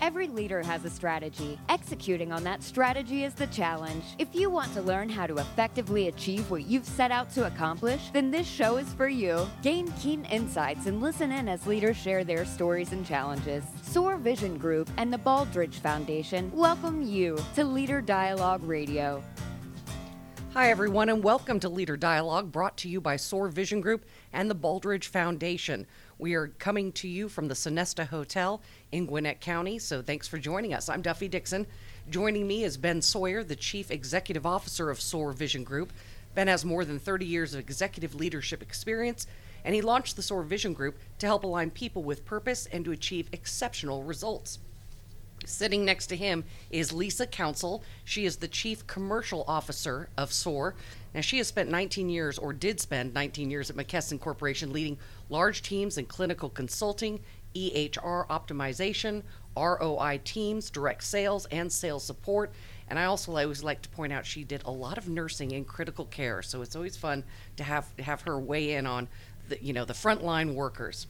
Every leader has a strategy. Executing on that strategy is the challenge. If you want to learn how to effectively achieve what you've set out to accomplish, then this show is for you. Gain keen insights and listen in as leaders share their stories and challenges. SOAR Vision Group and the Baldrige Foundation welcome you to Leader Dialogue Radio. Hi, everyone, and welcome to Leader Dialogue, brought to you by SOAR Vision Group and the Baldrige Foundation. We are coming to you from the Sonesta Hotel in Gwinnett County, so thanks for joining us. I'm Duffy Dixon. Joining me is Ben Sawyer, the Chief Executive Officer of SOAR Vision Group. Ben has more than 30 years of executive leadership experience, and he launched the SOAR Vision Group to help align people with purpose and to achieve exceptional results. Sitting next to him is Lisa Counsell. She is the Chief Commercial Officer of SOAR. Now, she has spent 19 years, or did spend 19 years, at McKesson Corporation leading large teams in clinical consulting, EHR optimization, ROI teams, direct sales, and sales support. And I also always like to point out she did a lot of nursing and critical care, so it's always fun to have have her weigh in on the you know the frontline workers.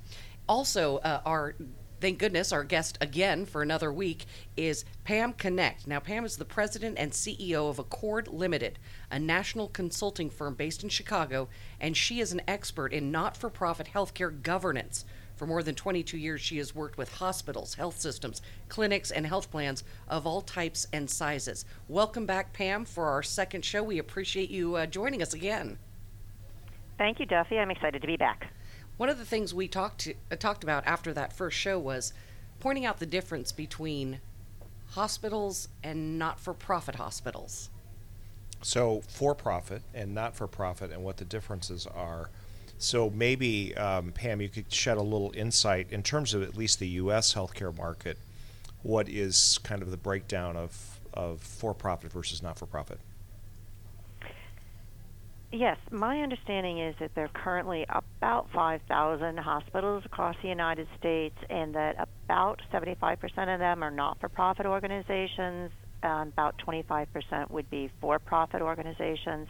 Also, uh, our thank goodness our guest again for another week is Pam Knecht. Now, Pam is the president and CEO of Accord Limited, a national consulting firm based in Chicago, and she is an expert in not for profit healthcare governance. For more than 22 years, she has worked with hospitals, health systems, clinics, and health plans of all types and sizes. Welcome back, Pam, for our second show. We appreciate you uh, joining us again. Thank you, Duffy. I'm excited to be back. One of the things we talked to, uh, talked about after that first show was pointing out the difference between hospitals and not-for-profit hospitals. So, for profit and not for profit, and what the differences are. So, maybe, um, Pam, you could shed a little insight in terms of at least the U.S. healthcare market. What is kind of the breakdown of, of for profit versus not for profit? Yes, my understanding is that there are currently about 5,000 hospitals across the United States, and that about 75% of them are not for profit organizations, and about 25% would be for profit organizations.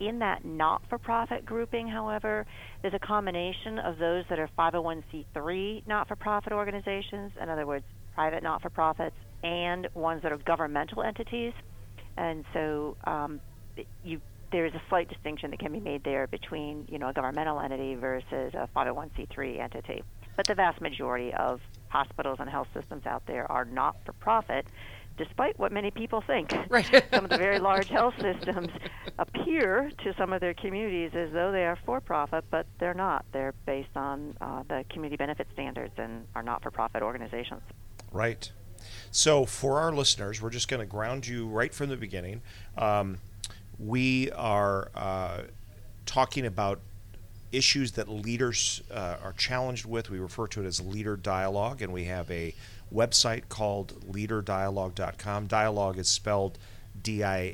In that not for profit grouping, however, there's a combination of those that are 501c3 not for profit organizations, in other words, private not for profits, and ones that are governmental entities. And so um, you there's a slight distinction that can be made there between you know a governmental entity versus a 501c3 entity. But the vast majority of hospitals and health systems out there are not for profit, despite what many people think. Right. some of the very large health systems appear to some of their communities as though they are for profit, but they're not. They're based on uh, the community benefit standards and are not for profit organizations. Right. So, for our listeners, we're just going to ground you right from the beginning. Um, we are uh, talking about issues that leaders uh, are challenged with. We refer to it as leader dialogue, and we have a website called leaderdialogue.com. Dialogue is spelled D-I-A-L-O-G-U-E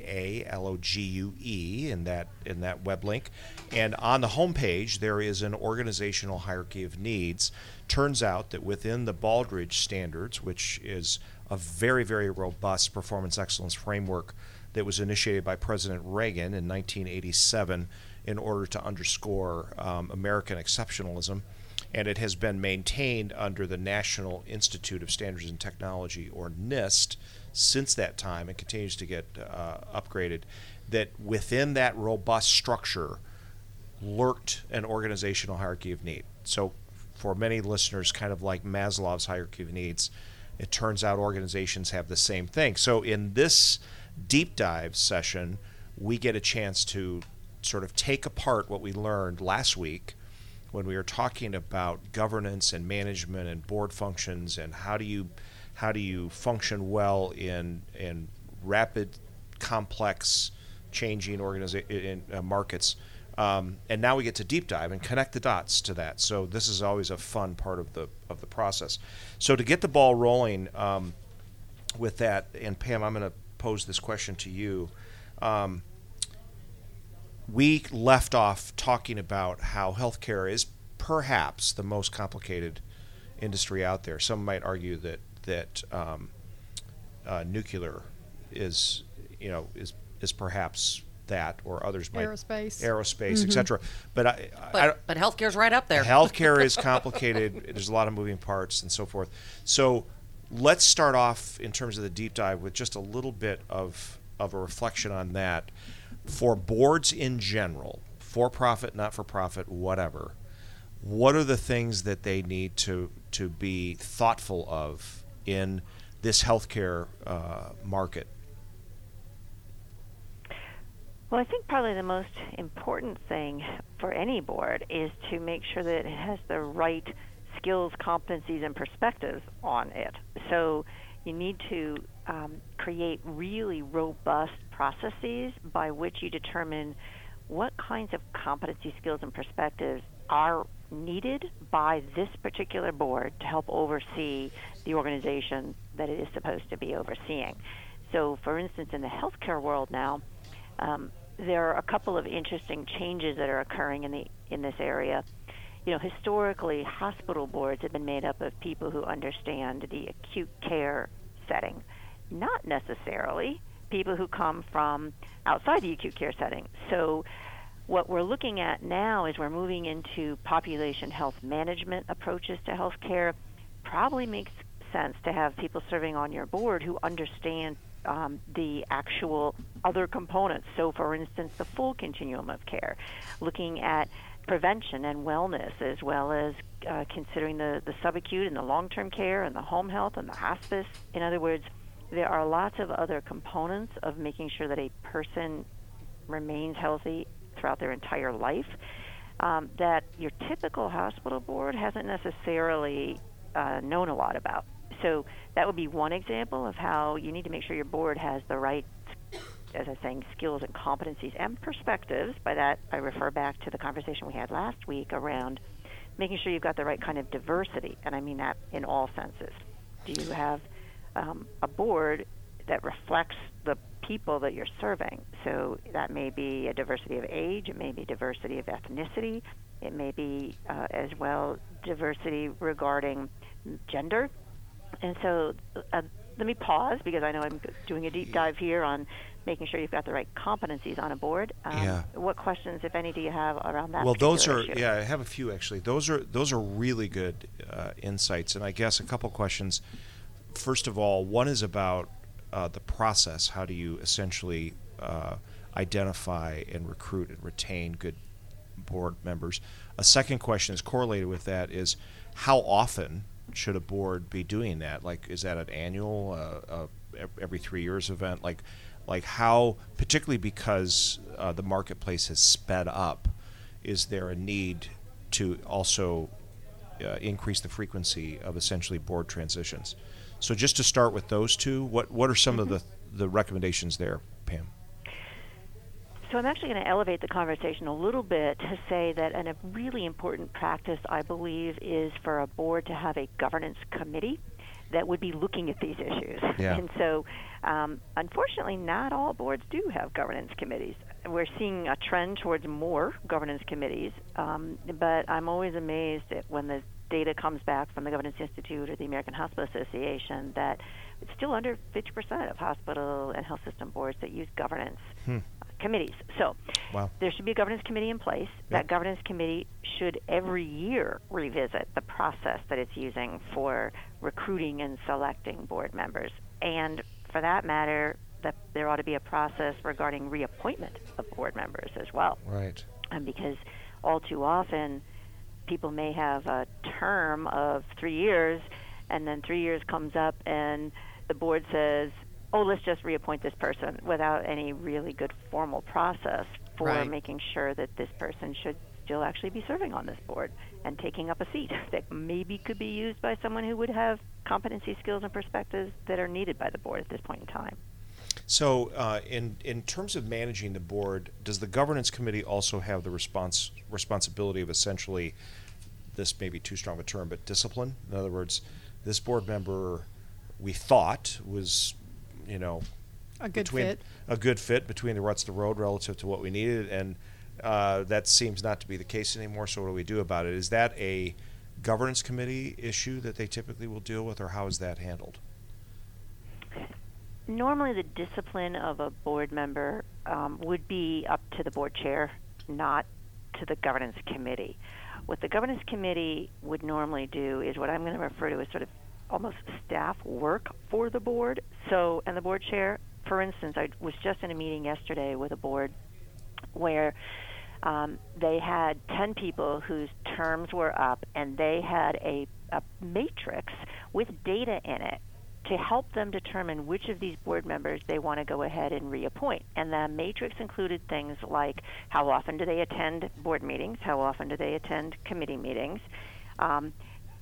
in that in that web link. And on the homepage there is an organizational hierarchy of needs. Turns out that within the Baldrige standards, which is a very very robust performance excellence framework that was initiated by President Reagan in 1987 in order to underscore um, American exceptionalism. And it has been maintained under the National Institute of Standards and Technology, or NIST, since that time and continues to get uh, upgraded. That within that robust structure lurked an organizational hierarchy of need. So, for many listeners, kind of like Maslow's hierarchy of needs, it turns out organizations have the same thing. So, in this deep dive session, we get a chance to sort of take apart what we learned last week when we were talking about governance and management and board functions and how do you how do you function well in in rapid, complex, changing organization uh, markets. Um, and now we get to deep dive and connect the dots to that. So this is always a fun part of the of the process. So to get the ball rolling um, with that, and Pam, I'm going to pose this question to you. Um, we left off talking about how healthcare is perhaps the most complicated industry out there. Some might argue that that um, uh, nuclear is, you know, is is perhaps that, or others might aerospace, aerospace, mm-hmm. etc. But I, but, I, but healthcare's right up there. Healthcare is complicated. There's a lot of moving parts and so forth. So let's start off in terms of the deep dive with just a little bit of of a reflection on that for boards in general, for profit, not for profit, whatever. What are the things that they need to to be thoughtful of in this healthcare uh, market? Well, I think probably the most important thing for any board is to make sure that it has the right skills, competencies, and perspectives on it. So you need to um, create really robust processes by which you determine what kinds of competency, skills, and perspectives are needed by this particular board to help oversee the organization that it is supposed to be overseeing. So, for instance, in the healthcare world now, um, there are a couple of interesting changes that are occurring in the in this area you know, historically, hospital boards have been made up of people who understand the acute care setting, not necessarily people who come from outside the acute care setting. So, what we're looking at now is we're moving into population health management approaches to healthcare. Probably makes sense to have people serving on your board who understand um, the actual other components. So, for instance, the full continuum of care, looking at prevention and wellness, as well as uh, considering the, the subacute and the long term care and the home health and the hospice. In other words, there are lots of other components of making sure that a person remains healthy throughout their entire life um, that your typical hospital board hasn't necessarily uh, known a lot about. So that would be one example of how you need to make sure your board has the right as I was saying, skills and competencies and perspectives. By that, I refer back to the conversation we had last week around making sure you've got the right kind of diversity, and I mean that in all senses. Do you have um, a board that reflects the people that you're serving? So that may be a diversity of age, it may be diversity of ethnicity, it may be uh, as well diversity regarding gender. And so uh, let me pause because I know I'm doing a deep dive here on making sure you've got the right competencies on a board. Um, yeah. What questions, if any, do you have around that? Well, those are issue? yeah. I have a few actually. Those are those are really good uh, insights, and I guess a couple questions. First of all, one is about uh, the process. How do you essentially uh, identify and recruit and retain good board members? A second question is correlated with that is how often should a board be doing that? Like, is that an annual, uh, uh, every three years event? Like, like how, particularly because uh, the marketplace has sped up, is there a need to also uh, increase the frequency of essentially board transitions? So just to start with those two, what what are some mm-hmm. of the the recommendations there, Pam? So I'm actually going to elevate the conversation a little bit to say that a really important practice, I believe, is for a board to have a governance committee that would be looking at these issues. Yeah. And so, um, unfortunately, not all boards do have governance committees. We're seeing a trend towards more governance committees, um, but I'm always amazed at when the data comes back from the Governance Institute or the American Hospital Association that it's still under 50% of hospital and health system boards that use governance hmm. Committees. So wow. there should be a governance committee in place. Yep. That governance committee should every year revisit the process that it's using for recruiting and selecting board members. And for that matter, that there ought to be a process regarding reappointment of board members as well. Right. Um, because all too often, people may have a term of three years, and then three years comes up, and the board says, "Oh, let's just reappoint this person," without any really good formal process for right. making sure that this person should still actually be serving on this board and taking up a seat that maybe could be used by someone who would have competency, skills, and perspectives that are needed by the board at this point in time. So, uh, in in terms of managing the board, does the governance committee also have the response responsibility of essentially, this may be too strong a term, but discipline? In other words, this board member, we thought was, you know, a good between, fit, a good fit between the ruts of the road relative to what we needed, and uh, that seems not to be the case anymore. So, what do we do about it? Is that a governance committee issue that they typically will deal with, or how is that handled? normally the discipline of a board member um, would be up to the board chair, not to the governance committee. What the governance committee would normally do is what I'm going to refer to as sort of almost staff work for the board. So, and the board chair, for instance, I was just in a meeting yesterday with a board where um, they had 10 people whose terms were up, and they had a, a matrix with data in it to help them determine which of these board members they want to go ahead and reappoint. And the matrix included things like how often do they attend board meetings, how often do they attend committee meetings, um,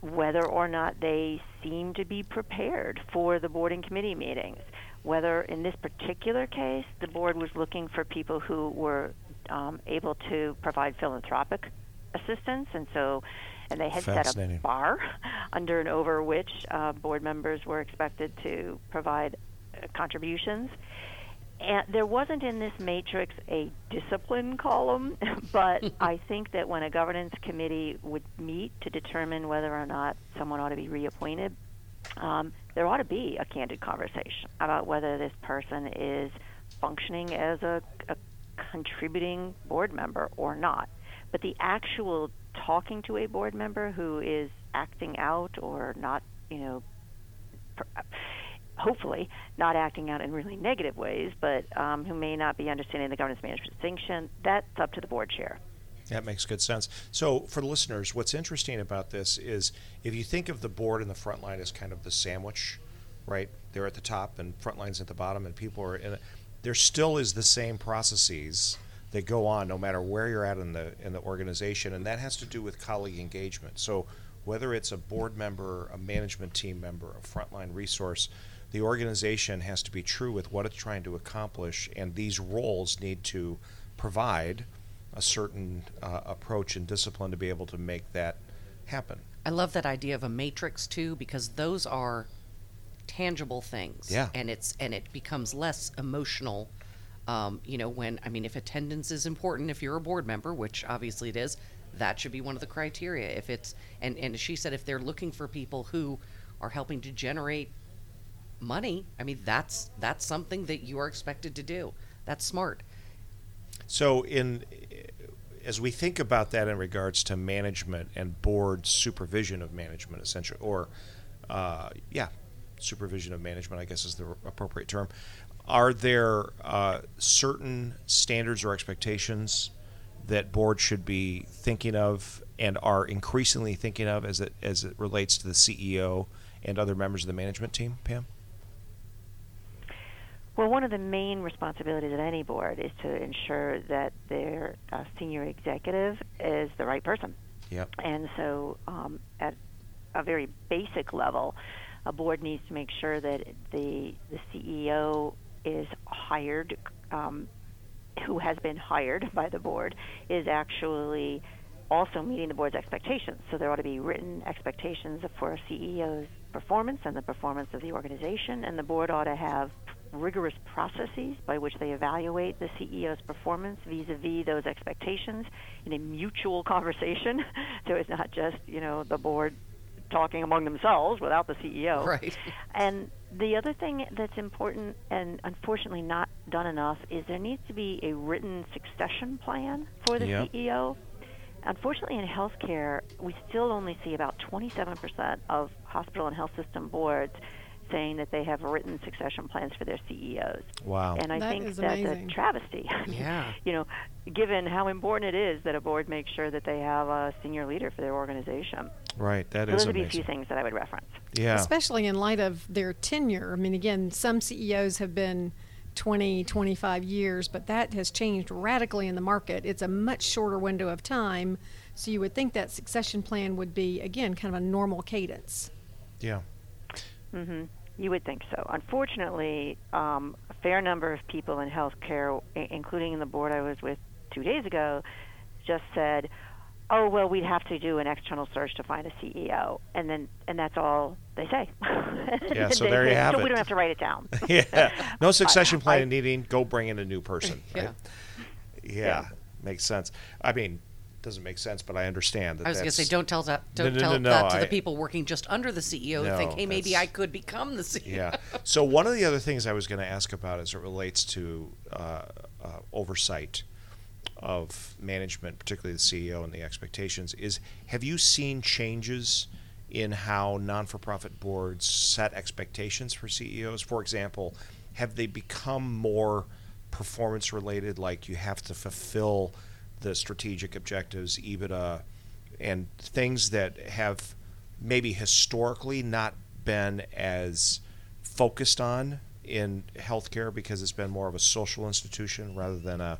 whether or not they seem to be prepared for the board and committee meetings. Whether in this particular case the board was looking for people who were um, able to provide philanthropic assistance, and so and they had set a bar under and over which uh, board members were expected to provide uh, contributions. And there wasn't in this matrix a discipline column, but I think that when a governance committee would meet to determine whether or not someone ought to be reappointed, um, there ought to be a candid conversation about whether this person is functioning as a, a contributing board member or not. But the actual talking to a board member who is acting out or not, you know, per, hopefully not acting out in really negative ways, but um, who may not be understanding the governance management distinction, that's up to the board chair. That makes good sense. So, for listeners, what's interesting about this is if you think of the board and the front line as kind of the sandwich, right? They're at the top and front line's at the bottom, and people are in it. There still is the same processes that go on no matter where you're at in the in the organization, and that has to do with colleague engagement. So, whether it's a board member, a management team member, a frontline resource, the organization has to be true with what it's trying to accomplish, and these roles need to provide a certain uh, approach and discipline to be able to make that happen. I love that idea of a matrix too because those are tangible things. Yeah. And it's and it becomes less emotional. Um, you know, when I mean, if attendance is important, if you're a board member, which obviously it is, that should be one of the criteria. If it's and and she said if they're looking for people who are helping to generate money, I mean that's that's something that you are expected to do. That's smart. So, in as we think about that in regards to management and board supervision of management, essentially, or uh, yeah, supervision of management, I guess is the appropriate term. Are there uh, certain standards or expectations that boards should be thinking of and are increasingly thinking of as it as it relates to the CEO and other members of the management team, Pam? Well, one of the main responsibilities of any board is to ensure that their uh, senior executive is the right person. Yep. And so, um, at a very basic level, a board needs to make sure that the the CEO is hired, um, who has been hired by the board, is actually also meeting the board's expectations. So there ought to be written expectations for a CEO's performance and the performance of the organization, and the board ought to have rigorous processes by which they evaluate the CEO's performance vis-a-vis those expectations in a mutual conversation. so it's not just you know the board talking among themselves without the CEO. Right. And the other thing that's important and unfortunately not done enough is there needs to be a written succession plan for the Yeah. CEO. Unfortunately, in healthcare, we still only see about 27% of hospital and health system boards saying that they have written succession plans for their CEOs. Wow. And I That think is that's amazing. a travesty. Yeah. you know, given how important it is that a board makes sure that they have a senior leader for their organization. right. That So is those would be a few things that I would reference. Yeah. Especially in light of their tenure. I mean, again, some CEOs have been 20, 25 years, but that has changed radically in the market. It's a much shorter window of time. So you would think that succession plan would be, again, kind of a normal cadence. Yeah. hmm You would think so. Unfortunately, um, a fair number of people in healthcare, i- including the board I was with two days ago, just said, "Oh well, we'd have to do an external search to find a CEO," and then and that's all they say. Yeah, so there you have so it. we don't have to write it down. yeah. No succession I- planning needing. Go bring in a new person. Yeah. Yeah. Yeah. Makes sense. I mean, doesn't make sense, but I understand that. I was going to say, don't tell that. Don't no, tell no, no, that to I- the people working just under the CEO. who think, hey, maybe I could become the CEO. Yeah. So one of the other things I was going to ask about as it relates to uh, uh, oversight of management, particularly the CEO and the expectations, is have you seen changes in how non for profit boards set expectations for CEOs? For example, have they become more performance related, like you have to fulfill the strategic objectives, EBITDA, and things that have maybe historically not been as focused on in healthcare because it's been more of a social institution rather than a,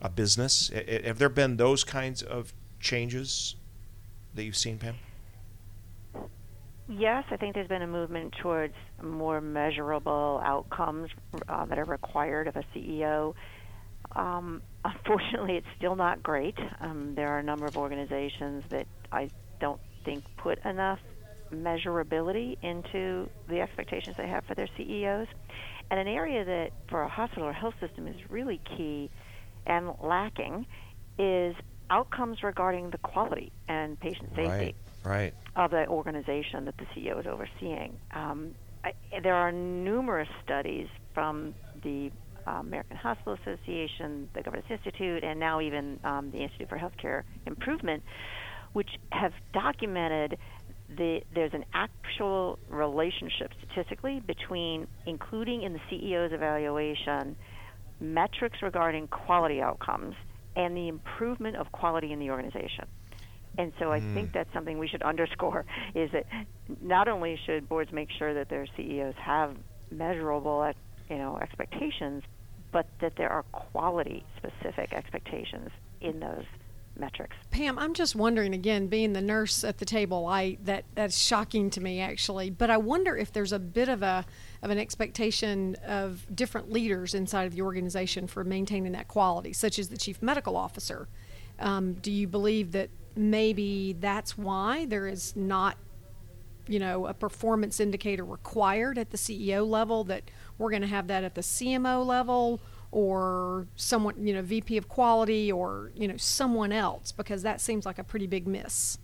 a business? Have there been those kinds of changes that you've seen, Pam? Yes, I think there's been a movement towards more measurable outcomes uh, that are required of a CEO. Um, unfortunately, it's still not great. Um, there are a number of organizations that I don't think put enough measurability into the expectations they have for their CEOs. And an area that for a hospital or health system is really key and lacking is outcomes regarding the quality and patient safety right, right. of the organization that the CEO is overseeing. Um, I, there are numerous studies from the uh, American Hospital Association, the Governance Institute, and now even um, the Institute for Healthcare Improvement, which have documented the, there's an actual relationship statistically between including in the CEO's evaluation metrics regarding quality outcomes and the improvement of quality in the organization. And so I mm. think that's something we should underscore is that not only should boards make sure that their CEOs have measurable you know expectations, but that there are quality specific expectations in those metrics. Pam, I'm just wondering again, being the nurse at the table, I that that's shocking to me actually. But I wonder if there's a bit of a of an expectation of different leaders inside of the organization for maintaining that quality, such as the chief medical officer. Um, do you believe that maybe that's why there is not, you know, a performance indicator required at the CEO level? That we're going to have that at the CMO level? or someone, you know, VP of quality or, you know, someone else because that seems like a pretty big miss.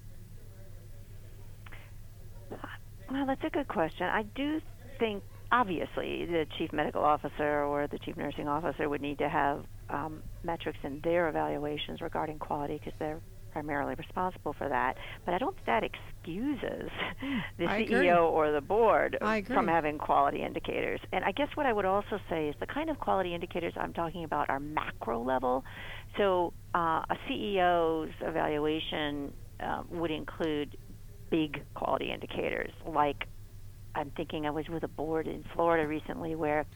Well, that's a good question. I do think obviously the chief medical officer or the chief nursing officer would need to have um, metrics in their evaluations regarding quality because they're primarily responsible for that. But I don't think that excuses the I CEO agree. or the board from having quality indicators. And I guess what I would also say is the kind of quality indicators I'm talking about are macro level. So uh, a CEO's evaluation uh, would include big quality indicators like I'm thinking I was with a board in Florida recently where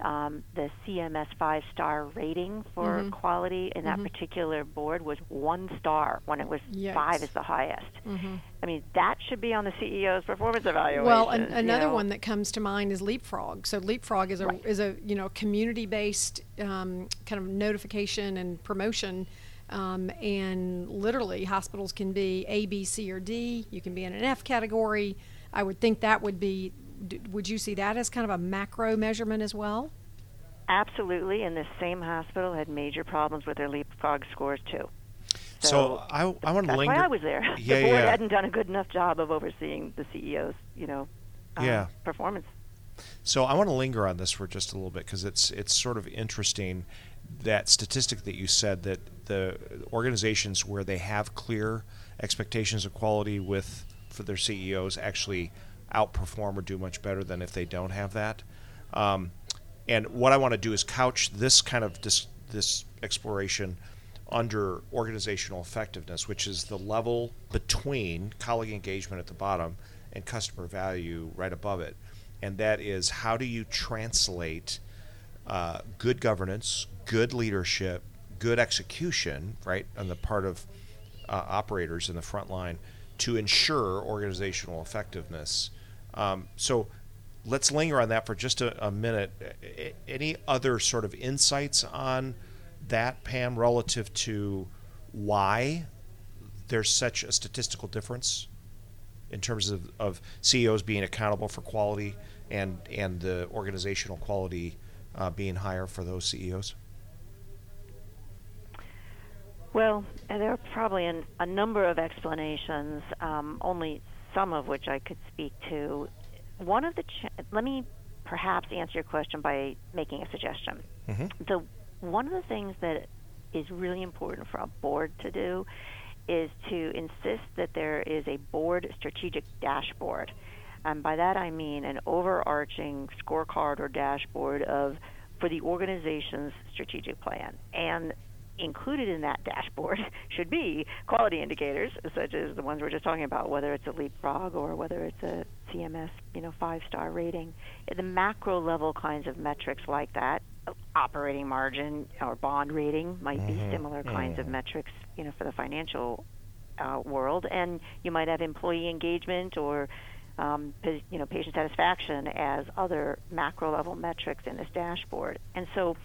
um, the CMS five star rating for Mhm. quality in that Mhm. particular board was one star when it was Yikes. five is the highest. Mm-hmm. I mean, that should be on the CEO's performance evaluation. Well, an, you another know. one that comes to mind is Leapfrog. So Leapfrog is a Right. is a you know community based um, kind of notification and promotion. Um, and literally, hospitals can be A, B, C, or D. You can be in an F category. I would think that would be. D- Would you see that as kind of a macro measurement as well? Absolutely, and this same hospital had major problems with their leapfrog scores too. So I, I want to linger. That's linger. why I was there. Yeah, the board yeah. hadn't done a good enough job of overseeing the CEO's, you know, um, Yeah. performance. So I want to linger on this for just a little bit because it's it's sort of interesting that statistic that you said that the organizations where they have clear expectations of quality with for their CEOs actually outperform or do much better than if they don't have that. Um, and what I want to do is couch this kind of this this exploration under organizational effectiveness, which is the level between colleague engagement at the bottom and customer value right above it. And that is how do you translate uh, good governance, good leadership, good execution, right, on the part of uh, operators in the front line to ensure organizational effectiveness. Um, so let's linger on that for just a, a minute. A- Any other sort of insights on that, Pam, relative to why there's such a statistical difference in terms of, of CEOs being accountable for quality and, and the organizational quality uh, being higher for those CEOs? Well, there are probably an, a number of explanations, um, only some of which I could speak to. One of the, ch- let me perhaps answer your question by making a suggestion. Mhm. The one of the things that is really important for a board to do is to insist that there is a board strategic dashboard. And by that I mean an overarching scorecard or dashboard of for the organization's strategic plan. And included in that dashboard should be quality indicators, such as the ones we're just talking about, whether it's a leapfrog or whether it's a CMS, you know, five-star rating. The macro level kinds of metrics like that, operating margin or bond rating might be similar kinds of metrics, you know, for the financial uh, world, and you might have employee engagement or um, you know patient satisfaction as other macro level metrics in this dashboard. And so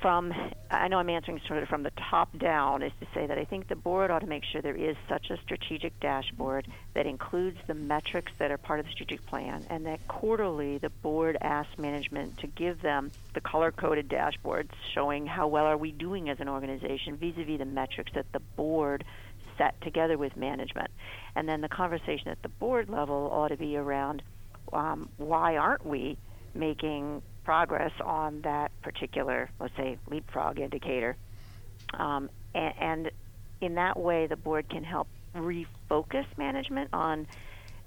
from I know I'm answering sort of from the top down is to say that I think the board ought to make sure there is such a strategic dashboard that includes the metrics that are part of the strategic plan and that quarterly the board asks management to give them the color coded dashboards showing how well are we doing as an organization vis-a-vis the metrics that the board set together with management. And then the conversation at the board level ought to be around um, why aren't we making progress on that particular, let's say, leapfrog indicator. Um, and, and in that way, the board can help refocus management on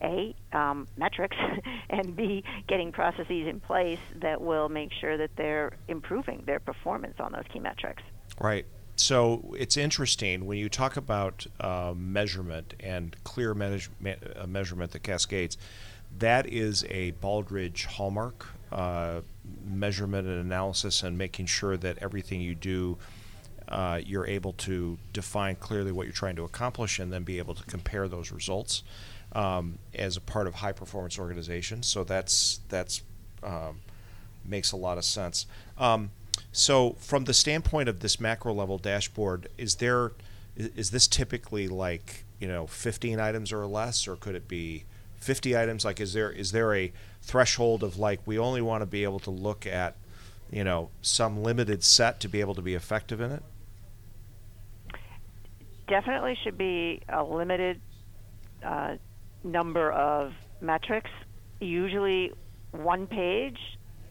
a um, metrics and b getting processes in place that will make sure that they're improving their performance on those key metrics. Right. So it's interesting when you talk about uh, measurement and clear manage- ma- uh, measurement that cascades. That is a Baldrige hallmark uh, measurement and analysis, and making sure that everything you do, uh, you're able to define clearly what you're trying to accomplish, and then be able to compare those results um, as a part of high performance organizations. So that's that's um, makes a lot of sense. Um, so, from the standpoint of this macro level dashboard, is there is this typically like you know 15 items or less, or could it be 50 items? Like, is there is there a threshold of like we only want to be able to look at you know some limited set to be able to be effective in it? Definitely should be a limited uh, number of metrics. Usually one page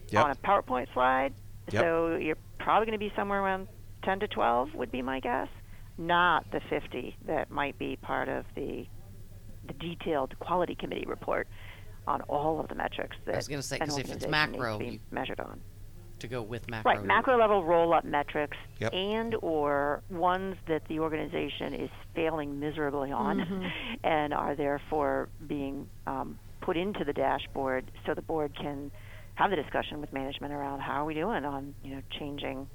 Yep. on a PowerPoint slide. Yep. So you're probably going to be somewhere around 10 to 12 would be my guess, not the 50 that might be part of the the detailed quality committee report on all of the metrics that was gonna say, an 'cause if it's organization needs macro, to be measured on. to go with macro. Right, macro level roll up metrics Yep. and or ones that the organization is failing miserably on and are therefore being um, put into the dashboard so the board can have the discussion with management around how are we doing on, you know, changing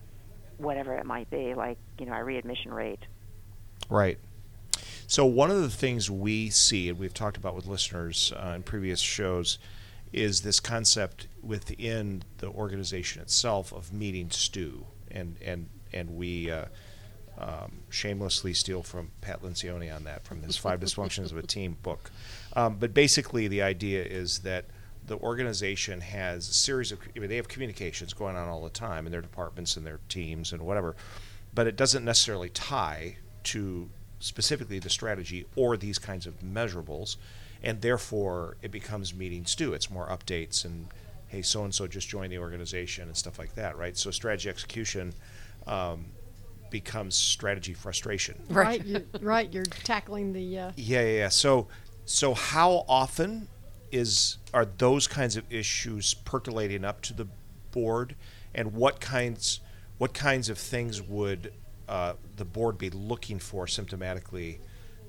whatever it might be, like, you know, our readmission rate. Right. So one of the things we see, and we've talked about with listeners uh, in previous shows, is this concept within the organization itself of meeting stew, and and and we uh, um, shamelessly steal from Pat Lencioni on that from his Five Dysfunctions of a Team book. Um, but basically, the idea is that the organization has a series of I mean, they have communications going on all the time in their departments and their teams and whatever, but it doesn't necessarily tie to specifically the strategy or these kinds of measurables, and therefore it becomes meeting stew. It's more updates and hey, so and so just joined the organization and stuff like that, right? So strategy execution um, becomes strategy frustration. Right, you're, right. You're tackling the. Uh, Yeah, yeah, yeah. So, so how often is are those kinds of issues percolating up to the board, and what kinds what kinds of things would uh, the board be looking for symptomatically,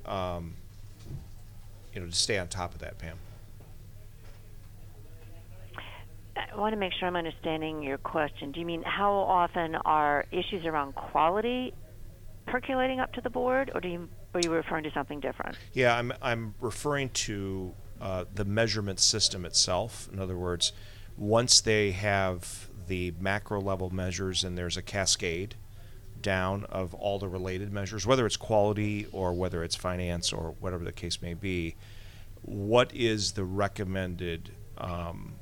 um, you know, to stay on top of that, Pam? I want to make sure I'm understanding your question. Do you mean how often are issues around quality percolating up to the board, or do you are you referring to something different? Yeah, I'm I'm referring to uh, the measurement system itself. In other words, once they have the macro level measures and there's a cascade down of all the related measures, whether it's quality or whether it's finance or whatever the case may be, what is the recommended um,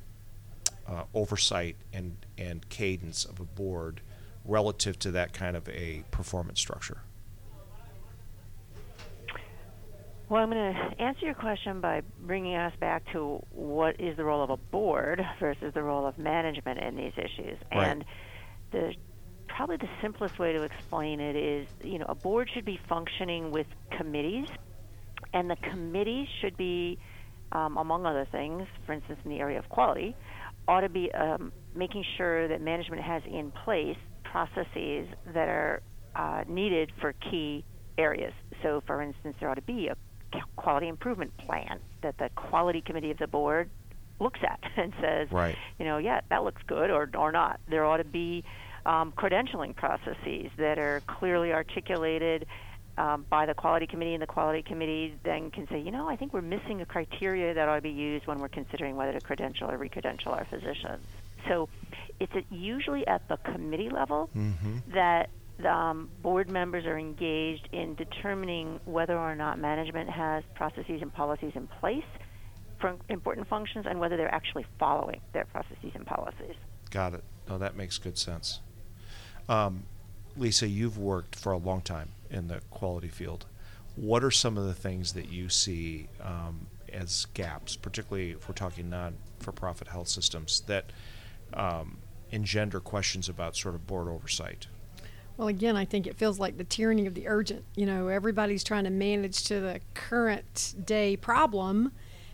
uh, oversight and, and cadence of a board relative to that kind of a performance structure? Well, I'm going to answer your question by bringing us back to what is the role of a board versus the role of management in these issues. Right. And the probably the simplest way to explain it is, you know, a board should be functioning with committees, and the committees should be, um, among other things, for instance, in the area of quality, ought to be um, making sure that management has in place processes that are uh, needed for key areas. So, for instance, there ought to be a quality improvement plan that the quality committee of the board looks at and says, right. you know, yeah, that looks good or or not. There ought to be um, credentialing processes that are clearly articulated um, by the quality committee, and the quality committee then can say, you know, I think we're missing a criteria that ought to be used when we're considering whether to credential or recredential our physicians. So it's usually at the committee level mm-hmm. that the um, board members are engaged in determining whether or not management has processes and policies in place for important functions and whether they're actually following their processes and policies. Got it. No, that makes good sense. Um, Lisa, you've worked for a long time in the quality field. What are some of the things that you see um, as gaps, particularly if we're talking non-for-profit health systems, that um, engender questions about sort of board oversight? Well, again, I think it feels like the tyranny of the urgent. You know, everybody's trying to manage to the current day problem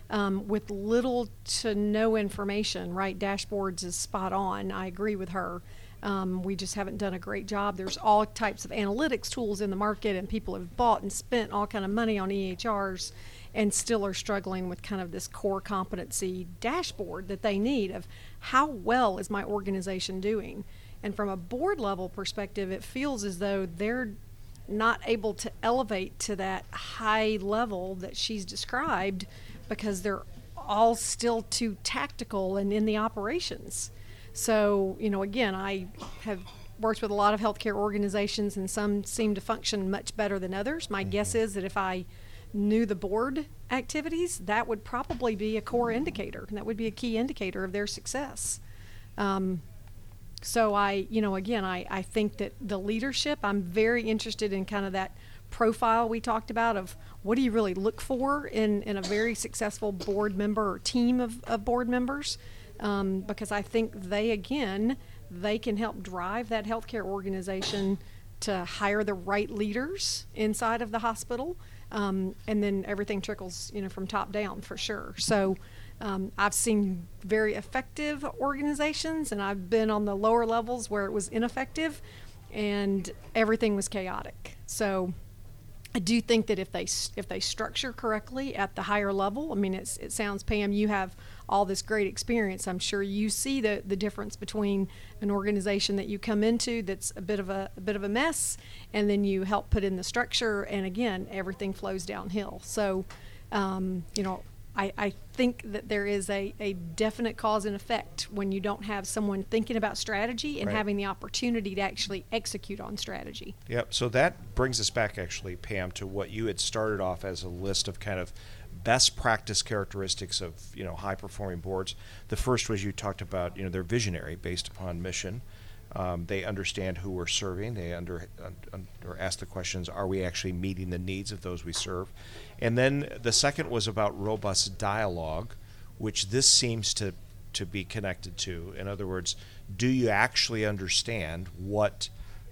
um, with little to no information, right? Dashboards is spot on. I agree with her. Um, we just haven't done a great job. There's all types of analytics tools in the market, and people have bought and spent all kind of money on EHRs, and still are struggling with kind of this core competency dashboard that they need of how well is my organization doing. And from a board level perspective, it feels as though they're not able to elevate to that high level that she's described because they're all still too tactical and in the operations. So, you know, again, I have worked with a lot of healthcare organizations, and some seem to function much better than others. My mm-hmm. guess is that if I knew the board activities, that would probably be a core indicator, and that would be a key indicator of their success. Um, so I, you know, again, I, I think that the leadership, I'm very interested in kind of that profile we talked about of what do you really look for in, in a very successful board member or team of, of board members um, because I think they again they can help drive that healthcare organization to hire the right leaders inside of the hospital, um, and then everything trickles you know from top down for sure. So. Um, I've seen very effective organizations, and I've been on the lower levels where it was ineffective, and everything was chaotic. So I do think that if they if they structure correctly at the higher level, I mean, it's, it sounds Pam, you have all this great experience, I'm sure you see the, the difference between an organization that you come into that's a bit of a, a bit of a mess, and then you help put in the structure, and again, everything flows downhill. So, um, you know, I, I think that there is a, a definite cause and effect when you don't have someone thinking about strategy and right. having the opportunity to actually execute on strategy. Yep. So that brings us back, actually, Pam, to what you had started off as a list of kind of best practice characteristics of you know high performing boards. The first was you talked about you know they're visionary based upon mission. Um, they understand who we're serving. They under, under ask the questions: Are we actually meeting the needs of those we serve? And then the second was about robust dialogue, which this seems to to be connected to. In other words, do you actually understand what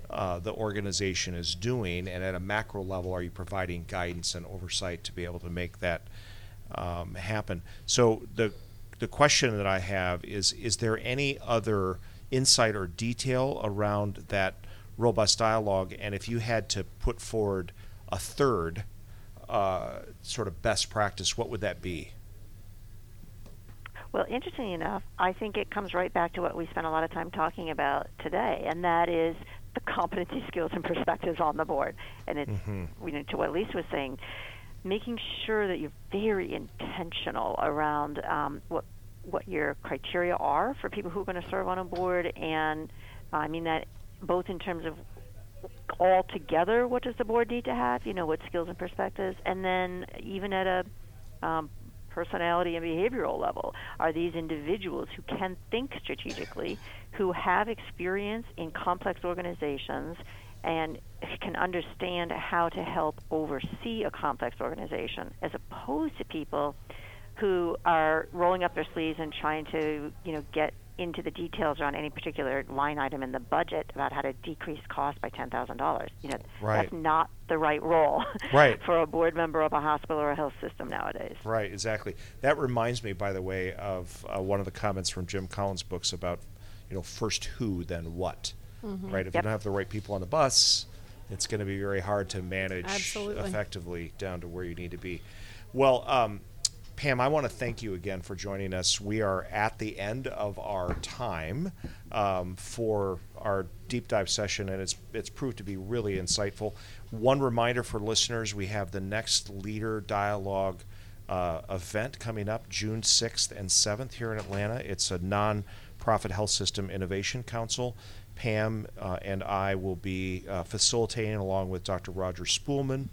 uh, the organization is doing, and at a macro level, are you providing guidance and oversight to be able to make that um, happen? So the the question that I have is: Is there any other insight or detail around that robust dialogue? And if you had to put forward a third uh, sort of best practice, what would that be? Well, interestingly enough, I think it comes right back to what we spent a lot of time talking about today, and that is the competency, skills, and perspectives on the board. And it's mm-hmm. you know, to what Lisa was saying, making sure that you're very intentional around um, what what your criteria are for people who are going to serve on a board, and I mean that both in terms of all together, what does the board need to have? You know, what skills and perspectives, and then even at a um, personality and behavioral level? Are these individuals who can think strategically, who have experience in complex organizations, and can understand how to help oversee a complex organization, as opposed to people who are rolling up their sleeves and trying to, you know, get into the details around any particular line item in the budget about how to decrease cost by ten thousand dollars. You know, Right. that's not the right role Right. for a board member of a hospital or a health system nowadays. Right, exactly. That reminds me, by the way, of uh, one of the comments from Jim Collins' books about, you know, first who, then what. Right? If you don't have the right people on the bus, it's going to be very hard to manage Absolutely. effectively down to where you need to be. Well, um, Pam, I want to thank you again for joining us. We are at the end of our time um, for our deep dive session, and it's it's proved to be really insightful. One reminder for listeners: we have the next Leader Dialogue uh, event coming up June 6th and 7th here in Atlanta. It's a non-profit health system innovation council. Pam uh, and I will be uh, facilitating along with Dr. Roger Spoelman.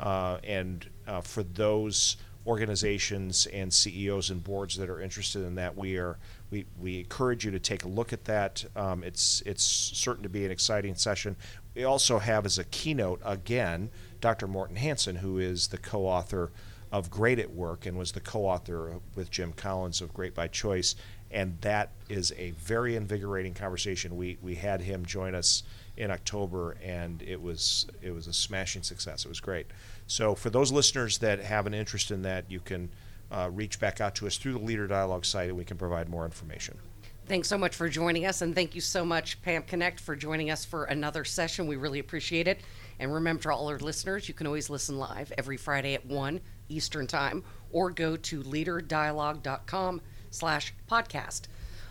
Uh, and uh, for those organizations and CEOs and boards that are interested in that, we are we, we encourage you to take a look at that. Um, it's it's certain to be an exciting session. We also have as a keynote again Dr. Morten Hansen, who is the co-author of Great at Work and was the co-author with Jim Collins of Great by Choice, and that is a very invigorating conversation. We we had him join us in October, and it was it was a smashing success. It was great. So for those listeners that have an interest in that, you can uh, reach back out to us through the Leader Dialogue site, and we can provide more information. Thanks so much for joining us, and thank you so much, Pam Knecht, for joining us for another session. We really appreciate it. And remember, to all our listeners, you can always listen live every Friday at 1 Eastern Time, or go to leaderdialogue.com slash podcast.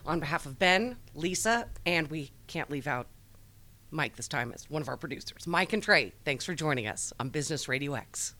On behalf of Ben, Lisa, and we can't leave out Mike this time as one of our producers, Mike and Trey, thanks for joining us on Business Radio X.